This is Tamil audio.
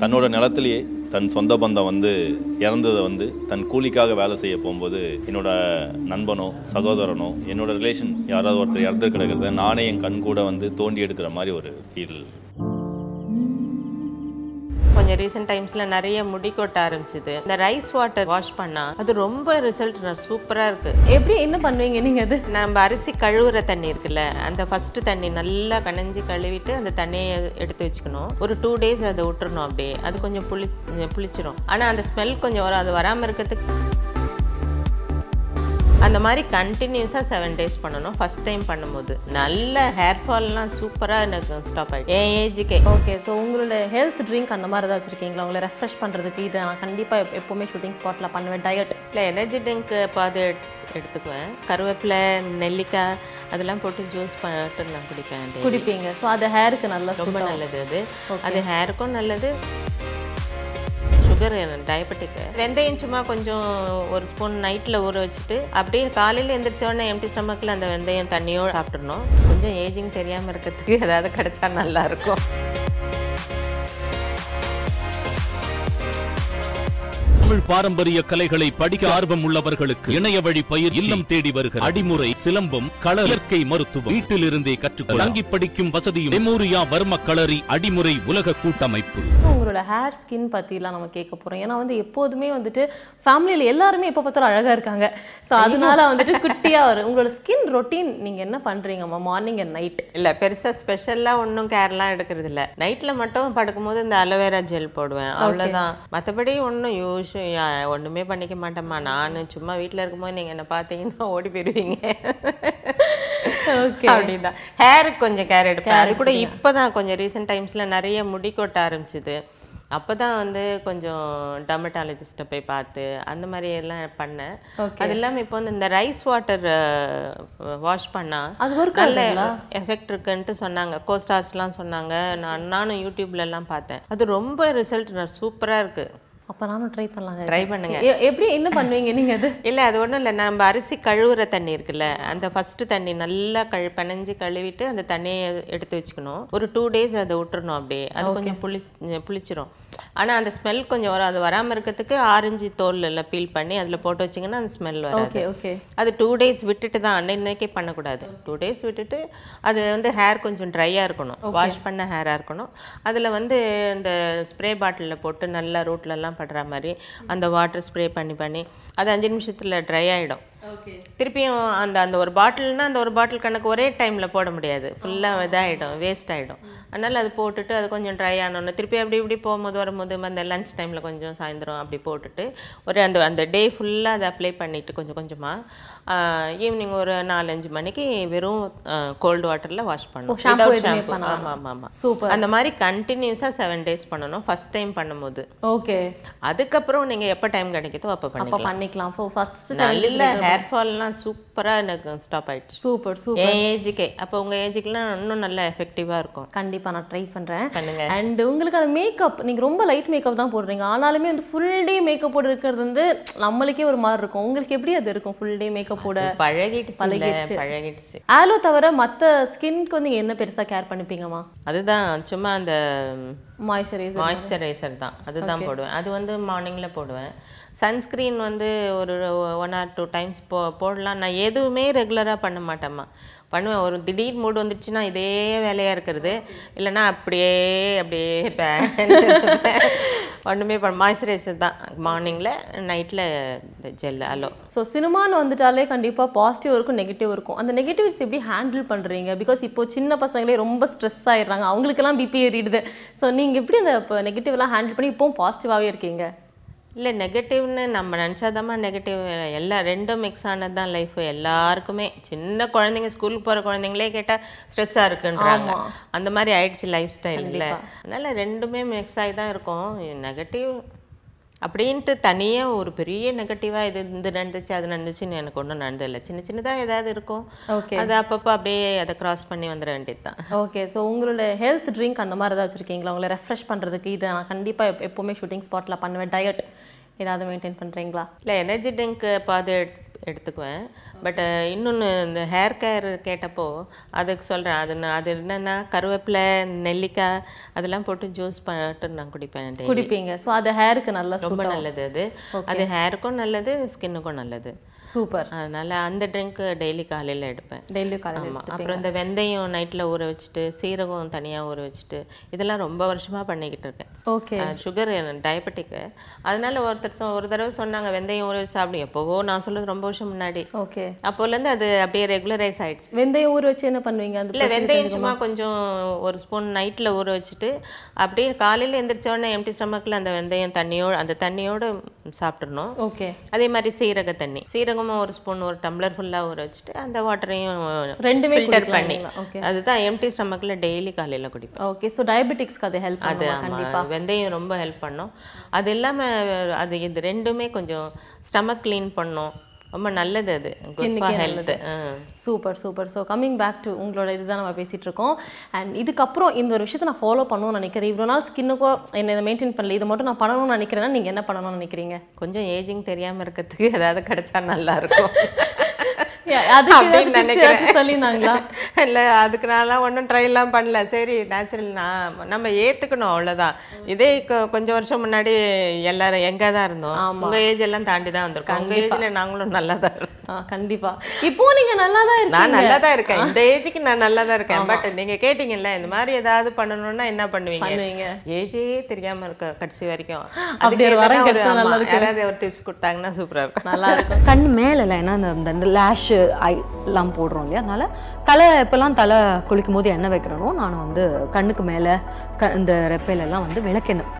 தன்னோட நிலத்திலேயே தன் சொந்த பந்தம் வந்து இறந்ததை வந்து தன் கூலிக்காக வேலை செய்ய போகும்போது என்னோட நண்பனோ சகோதரனோ என்னோட ரிலேஷன் யாராவது ஒருத்தர் இறந்து கிடக்கிறத நானே என் கண் கூட வந்து தோண்டி எடுக்கிற மாதிரி ஒரு ஃபீல் கொஞ்சம் ரீசெண்ட் டைம்ஸ்ல நிறைய முடி கொட்ட ஆரம்பிச்சுது. இந்த ரைஸ் வாட்டர் வாஷ் பண்ணா அது ரொம்ப ரிசல்ட் சூப்பரா இருக்கு. எப்படி என்ன பண்ணுவீங்க நீங்க அது? நம்ம அரிசி கழுவுற தண்ணி இருக்குல்ல அந்த ஃபர்ஸ்ட் தண்ணி நல்லா கனைஞ்சு கழுவிட்டு அந்த தண்ணியை எடுத்து வச்சுக்கணும். ஒரு டூ டேஸ் அதை விட்டுறணும் அப்படியே. அது கொஞ்சம் புளி புளிச்சிரும். ஆனா அந்த ஸ்மெல் கொஞ்சம் வரும் அது வராம இருக்கிறதுக்கு அந்த மாதிரி கண்டினியூஸாக செவன் டேஸ் பண்ணணும். ஃபர்ஸ்ட் டைம் பண்ணும்போது. நல்ல ஹேர் ஃபால்லாம் சூப்பராக எனக்கு ஸ்டாப் ஆகிடுச்சு என் ஏஜுக்கே ஓகே ஸோ உங்களோட ஹெல்த் ட்ரிங்க் அந்த மாதிரி ஏதாவது வச்சிருக்கீங்களா? உங்களை ரெஃப்ரெஷ் பண்ணுறதுக்கு இதை நான் கண்டிப்பாக எப்போவுமே ஷூட்டிங் ஸ்பாட்டில் பண்ணுவேன். டயட் இல்லை எனர்ஜி ட்ரிங்க் பாது எடுத்துக்குவேன். கருவேப்பிலை நெல்லிக்காய் அதெல்லாம் போட்டு ஜூஸ் பண்ணிட்டு நான் குடிப்பேன். குடிப்பீங்க. ஸோ அது ஹேருக்கு நல்லா ரொம்ப நல்லது அது. அது ஹேருக்கும் நல்லது. சுகர் டயபெட்டிக்கு வெந்தயம் சும்மா கொஞ்சம் ஒரு ஸ்பூன் நைட்டில் ஊற வச்சுட்டு அப்படியே காலையில் எந்திரிச்சோடனே எம்டி ஸ்டமக்கில் அந்த வெந்தயம் தண்ணியோடு சாப்பிட்றணும் கொஞ்சம் ஏஜிங் தெரியாமல் இருக்கிறதுக்கு ஏதாவது கிடைச்சா நல்லாயிருக்கும் தமிழ் பாரம்பரிய கலைகளை படிக்க ஆர்வம் உள்ளவர்களுக்கு இணைய வழி பயிர் இல்லம் தேடி வருகிற அடிமுறை சிலம்பம் கள இயற்கை மருத்துவம் வீட்டிலிருந்தே கற்றுக்கொள்ள தங்கி படிக்கும் வசதியும் மெமோரியா வர்ம களரி அடிமுறை உலக கூட்டமைப்பு. உங்களோட ஹேர் ஸ்கின் பற்றிலாம் நம்ம கேட்க போகிறோம் ஏன்னா வந்து எப்போதுமே வந்துட்டு ஃபேமிலியில் எல்லாருமே எப்போ பார்த்தாலும் அழகாக இருக்காங்க. ஸோ அதனால வந்துட்டு குட்டியாக வரும். உங்களோட ஸ்கின் ரொட்டீன் நீங்கள் என்ன பண்ணுறீங்கம்மா மார்னிங் அண்ட் நைட் இல்லை பெருசாக ஸ்பெஷலாக ஒன்றும் கேர்லாம் எடுக்கிறது இல்லை நைட்டில் மட்டும் படுக்கும்போது இந்த அலோவேரா ஜெல் போடுவேன். அவ்வளோதான் மற்றபடி ஒன்றும் யூஸ் ஒன்றுமே பண்ணிக்க மாட்டேம்மா. நான் சும்மா வீட்டில் இருக்கும்போது நீங்கள் என்ன பார்த்தீங்கன்னா ஓடி போயிடுவீங்க Okay. அப்படிதான். ஹேருக்கு கொஞ்சம் கேர் எடுப்பேன். அது கூட இப்போ தான் கொஞ்சம் ரீசெண்ட் டைம்ஸில் நிறைய முடி கொட்ட ஆரம்பிச்சுது. அப்போ தான் வந்து கொஞ்சம் டர்மட்டாலஜிஸ்ட்டை போய் பார்த்து அந்த மாதிரி எல்லாம் பண்ணேன். அது இல்லாமல் இப்போ வந்து இந்த ரைஸ் வாட்டர் வாஷ் பண்ணா அது நல்ல? எஃபெக்ட் இருக்குன்ட்டு சொன்னாங்க. கோஸ்டார்ஸ்லாம் சொன்னாங்க. நான் நானும் யூடியூப்ல எல்லாம் பார்த்தேன். அது ரொம்ப ரிசல்ட் சூப்பராக இருக்கு. அப்போ நானும் ட்ரை பண்ணலாங்க ட்ரை பண்ணுங்க. எப்படி என்ன பண்ணுவீங்க நீங்கள் அது? இல்லை அது ஒன்றும் இல்லை. நம்ம அரிசி கழுவுற தண்ணி இருக்குல்ல அந்த ஃபர்ஸ்ட் தண்ணி நல்லா கழு பனைஞ்சு கழுவிட்டு அந்த தண்ணியை எடுத்து வச்சுக்கணும். ஒரு டூ டேஸ் அதை விட்டுறணும் அப்படியே. அது கொஞ்சம் புளி புளிச்சிரும். ஆனால் அந்த ஸ்மெல் கொஞ்சம் வரும் அது வராமல் இருக்கிறதுக்கு ஆரஞ்சு தோல் எல்லாம் பீல் பண்ணி அதில் போட்டு வச்சிங்கன்னா அந்த ஸ்மெல் வராது. ஓகே ஓகே அது டூ டேஸ் விட்டுட்டு தான் அன்னைக்கே பண்ணக்கூடாது. டூ டேஸ் விட்டுட்டு அது வந்து ஹேர் கொஞ்சம் ட்ரையாக இருக்கணும். வாஷ் பண்ண ஹேராக இருக்கணும். அதில் வந்து இந்த ஸ்ப்ரே பாட்டிலில் போட்டு நல்லா ரூட்லலாம் படுற மாதிரி அந்த வாட்டர் ஸ்ப்ரே பண்ணி பண்ணி அது அஞ்சு நிமிஷத்தில் ட்ரை ஆகிடும் திருப்பியும் அந்த அந்த ஒரு பாட்டில்னா அந்த ஒரு பாட்டில் கணக்கு ஒரே டைமில் போட முடியாது. ஃபுல்லாக இதாகிடும் வேஸ்ட் ஆகிடும் அதனால் அது போட்டுட்டு அது கொஞ்சம் ட்ரை ஆனோன்னு திருப்பி அப்படி இப்படி போகும்போது வரும்போது அந்த லஞ்ச் டைமில் கொஞ்சம் சாயந்தரம் அப்படி போட்டுட்டு ஒரு அந்த அந்த டே ஃபுல்லாக அதை அப்ளை பண்ணிவிட்டு கொஞ்சம் கொஞ்சமாக ஈவினிங் ஒரு நாலஞ்சு மணிக்கு வெறும் கோல்டு வாட்டரில் வாஷ் பண்ணணும். Shampoo. பண்ண ஆமாம் ஆமாம் ஆமாம் சூப்பர் அந்த மாதிரி கண்டினியூஸாக செவன் டேஸ் பண்ணணும் ஃபர்ஸ்ட் டைம் பண்ணும்போது. ஓகே அதுக்கப்புறம் நீங்கள் எப்போ டைம் கிடைக்குதோ அப்போ பண்ணிக்கலாம். பண்ணிக்கலாம். ஃபோ ஃபர்ஸ்ட் நல்ல ஹேர் ஃபால்லாம் சூப்பராக எனக்கு ஸ்டாப் ஆயிடுச்சு. சூப்பர் சூப்பர் என் ஏஜுக்கே. அப்போ உங்கள் ஏஜுக்குலாம் இன்னும் நல்லா எஃபெக்டிவாக இருக்கும். கண்டிப்பா நான் ட்ரை பண்றேன். பண்ணுங்க. அண்ட் உங்களுக்கு அந்த மேக்கப் நீங்க ரொம்ப லைட் மேக்கப் தான் போடுறீங்க. ஆனாலுமே வந்து ஃபுல் டே மேக்கப் போட்டு இருக்கிறது வந்து நம்மளுக்கே ஒரு மாதிரி இருக்கும். உங்களுக்கு எப்படி அது இருக்கும் ஃபுல் டே மேக்கப் போட? பழகிடுச்சு பழகிடுச்சு. பழகிடுச்சு. ஆலோ தவிர மத்த ஸ்கின்க்கு வந்து என்ன பெருசா கேர் பண்ணிப்பீங்கம்மா? அதுதான் சும்மா அந்த மாய்ஸ்சரைசர் மாய்ஸ்சரைசர் தான். அதுதான் போடுவேன். அது வந்து மார்னிங்கில் போடுவேன். சன்ஸ்க்ரீன் வந்து ஒரு ஒன் ஆர் டூ டைம்ஸ் போ போடலாம். நான் எதுவுமே ரெகுலராக பண்ண மாட்டேம்மா. பண்ணுவேன். ஒரு திடீர் மூடு வந்துச்சுன்னா இதே வேலையாக இருக்கிறது. இல்லைன்னா அப்படியே அப்படியே ஒன்றுமே பண்ண மாய்ஸ்சரைசர் தான். மார்னிங்கில் நைட்டில் இந்த ஜெல் அலோ ஸோ சினிமான்னு வந்துட்டாலே கண்டிப்பாக பாசிட்டிவ் இருக்கும் நெகட்டிவ் இருக்கும். அந்த நெகட்டிவ்ஸ் எப்படி ஹேண்டில் பண்ணுறீங்க பிகாஸ் இப்போ சின்ன பசங்களே ரொம்ப ஸ்ட்ரெஸ் ஆயிடுறாங்க. அவங்களுக்கெல்லாம் பிபி ஏறிடுது. ஸோ நீங்கள் எப்படி அந்த நெகட்டிவ்லாம் ஹேண்டில் பண்ணி இப்போவும் பாசிட்டிவாகவே இருக்கீங்க? இல்லை நெகட்டிவ்னு நம்ம நினச்சாதாம்மா நெகட்டிவ் எல்லாம் ரெண்டும் மிக்ஸ் ஆனது தான் லைஃப் எல்லாருக்குமே. சின்ன குழந்தைங்க ஸ்கூலுக்கு போகிற குழந்தைங்களே கேட்டால் ஸ்ட்ரெஸ்ஸாக இருக்குன்றாங்க. அந்த மாதிரி ஆயிடுச்சு லைஃப் ஸ்டைல் இல்லை அதனால் ரெண்டுமே மிக்ஸ் ஆகி தான் இருக்கும். நெகட்டிவ் அப்படின்ட்டு தனியாக ஒரு பெரிய நெகட்டிவாக இது இது நடந்துச்சு அது நடந்துச்சுன்னு எனக்கு ஒன்றும் நடந்ததில்லை. சின்ன சின்னதாக ஏதாவது இருக்கும். ஓகே அது அப்பப்போ அப்படியே அதை கிராஸ் பண்ணி வந்துட வேண்டியது தான். ஓகே ஸோ உங்களோட ஹெல்த் ட்ரிங்க் அந்த மாதிரி ஏதாவது வச்சுருக்கீங்களா? உங்களை ரெஃப்ரெஷ் பண்ணுறதுக்கு இதை நான் கண்டிப்பாக எப்போவுமே ஷூட்டிங் ஸ்பாட்டில் பண்ணுவேன். டயட் ஏதாவது மெயின்டைன் பண்ணுறீங்களா இல்லை எனர்ஜி ட்ரிங்க் பாது எடுத்துக்குவேன். பட் இன்னொன்று இந்த ஹேர் கேர் கேட்டப்போ அதுக்கு சொல்கிறேன் அது அது என்னென்னா கருவேப்பிலை நெல்லிக்காய் அதெல்லாம் போட்டு ஜூஸ் போட்டு நான் குடிப்பேன். குடிப்பீங்க. ஸோ அது ஹேருக்கு நல்லா ரொம்ப நல்லது அது. அது ஹேருக்கும் நல்லது ஸ்கின்னுக்கும் நல்லது. சூப்பர் அதனால அந்த ட்ரிங்க் டெய்லி காலையில் எடுப்பேன். டெய்லி காலையில் ஆமாம் அப்புறம் இந்த வெந்தயம் நைட்டில் ஊற வச்சுட்டு சீரகம் தனியாக ஊற வச்சுட்டு இதெல்லாம் ரொம்ப வருஷமாக பண்ணிக்கிட்டு இருக்கேன். ஓகே சுகர் டயபெட்டிக்கு அதனால ஒருத்தர் ஒரு தடவை சொன்னாங்க வெந்தயம் ஊற வச்சு சாப்பிடு. எப்போவோ நான் சொல்றது ரொம்ப வருஷம் முன்னாடி. ஓகே. அப்போலேருந்து அது அப்படியே ரெகுலரைஸ் ஆயிடுச்சு. வெந்தயம் ஊற வச்சு என்ன பண்ணுவீங்க? அந்த இல்லை வெந்தயம் சும்மா கொஞ்சம் ஒரு ஸ்பூன் நைட்டில் ஊற வச்சுட்டு அப்படியே காலையில் எந்திரிச்ச உடனே எம்டி ஸ்டமக்கில் அந்த வெந்தயம் தண்ணியோட அந்த தண்ணியோட சாப்பிட்றணும் ஓகே. அதே மாதிரி சீரக தண்ணி. சீரகமும் ஒரு ஸ்பூன் ஒரு டம்ளர் ஃபுல்லாக ஊற வச்சுட்டு அந்த வாட்டரையும் ரெண்டுமே ஃபில்டர் பண்ணி. அதுதான் எம்டி ஸ்டமக்கில் டெய்லி காலையில் குடிப்பேன். ஓகே. ஸோ டயபெட்டிக்ஸ்க்கு அது ஹெல்ப் அது ஆமா, வெந்தயம் ரொம்ப ஹெல்ப் பண்ணும். அது இல்லாமல் அது இது ரெண்டுமே கொஞ்சம் ஸ்டமக் க்ளீன் பண்ணும். ரொம்ப நல்லது அது. Health super super. So coming back to உங்களோட இதுதான் நம்ம பேசிட்டு இருக்கோம். அண்ட் இதுக்கப்புறம் இந்த ஒரு விஷயத்தை நான் ஃபாலோ பண்ணணும்னு நினைக்கிறேன். இவ்வளோ நாள் ஸ்கின்னுக்கோ என்ன இதை மெயின்டைன் பண்ணல. இது மட்டும் நான் பண்ணணும்னு நினைக்கிறேன்னா நீங்கள் என்ன பண்ணணும்னு நினைக்கிறீங்க? கொஞ்சம் ஏஜிங் தெரியாம இருக்கிறதுக்கு ஏதாவது கிடைச்சா நல்லா இருக்கும். Yeah, அதுக்கு அப்படின்னு நினைக்கிறேன். இல்லை அதுக்கு நான்லாம் ஒன்றும் ட்ரைலாம் பண்ணல. சரி நேச்சுரல் நான் நம்ம ஏற்றுக்கணும் அவ்வளோதான் இதே கொஞ்சம் வருஷம் முன்னாடி எல்லாரும் எங்கே தான் இருந்தோம்? உங்கள் ஏஜ் எல்லாம் தாண்டி தான் வந்திருக்கோம். உங்கள் ஏஜில் நாங்களும் நல்லா தான் இப்போ நீங்க நல்லா தான் நான் நல்லா தான் இருக்கேன். இந்த ஏஜுக்கு நான் நல்லா தான் இருக்கேன். பட் நீங்க கேட்டீங்கல்ல இந்த மாதிரி ஏதாவது பண்ணணும்னா என்ன பண்ணுவீங்க? பண்ணுவீங்க. ஏஜே தெரியாம இருக்க கடைசி வரைக்கும். அதுக்கு ஒரு கிடைச்சா நல்லா ஆமா, யாராவது ஒரு டிப்ஸ் கொடுத்தாங்கன்னா சூப்பரா இருக்கும். நல்லா இருக்கும். கண் மேலே லேஷ் ஐ எல்லாம் போடுறோம் இல்லையா? அதனால் தலை எப்போல்லாம் தலை குளிக்கும் போது எண்ணெய் வைக்கிறனோ நான் வந்து கண்ணுக்கு மேலே க இந்த ரெப்பையிலெல்லாம் வந்து விளக்கெண்ணெய்.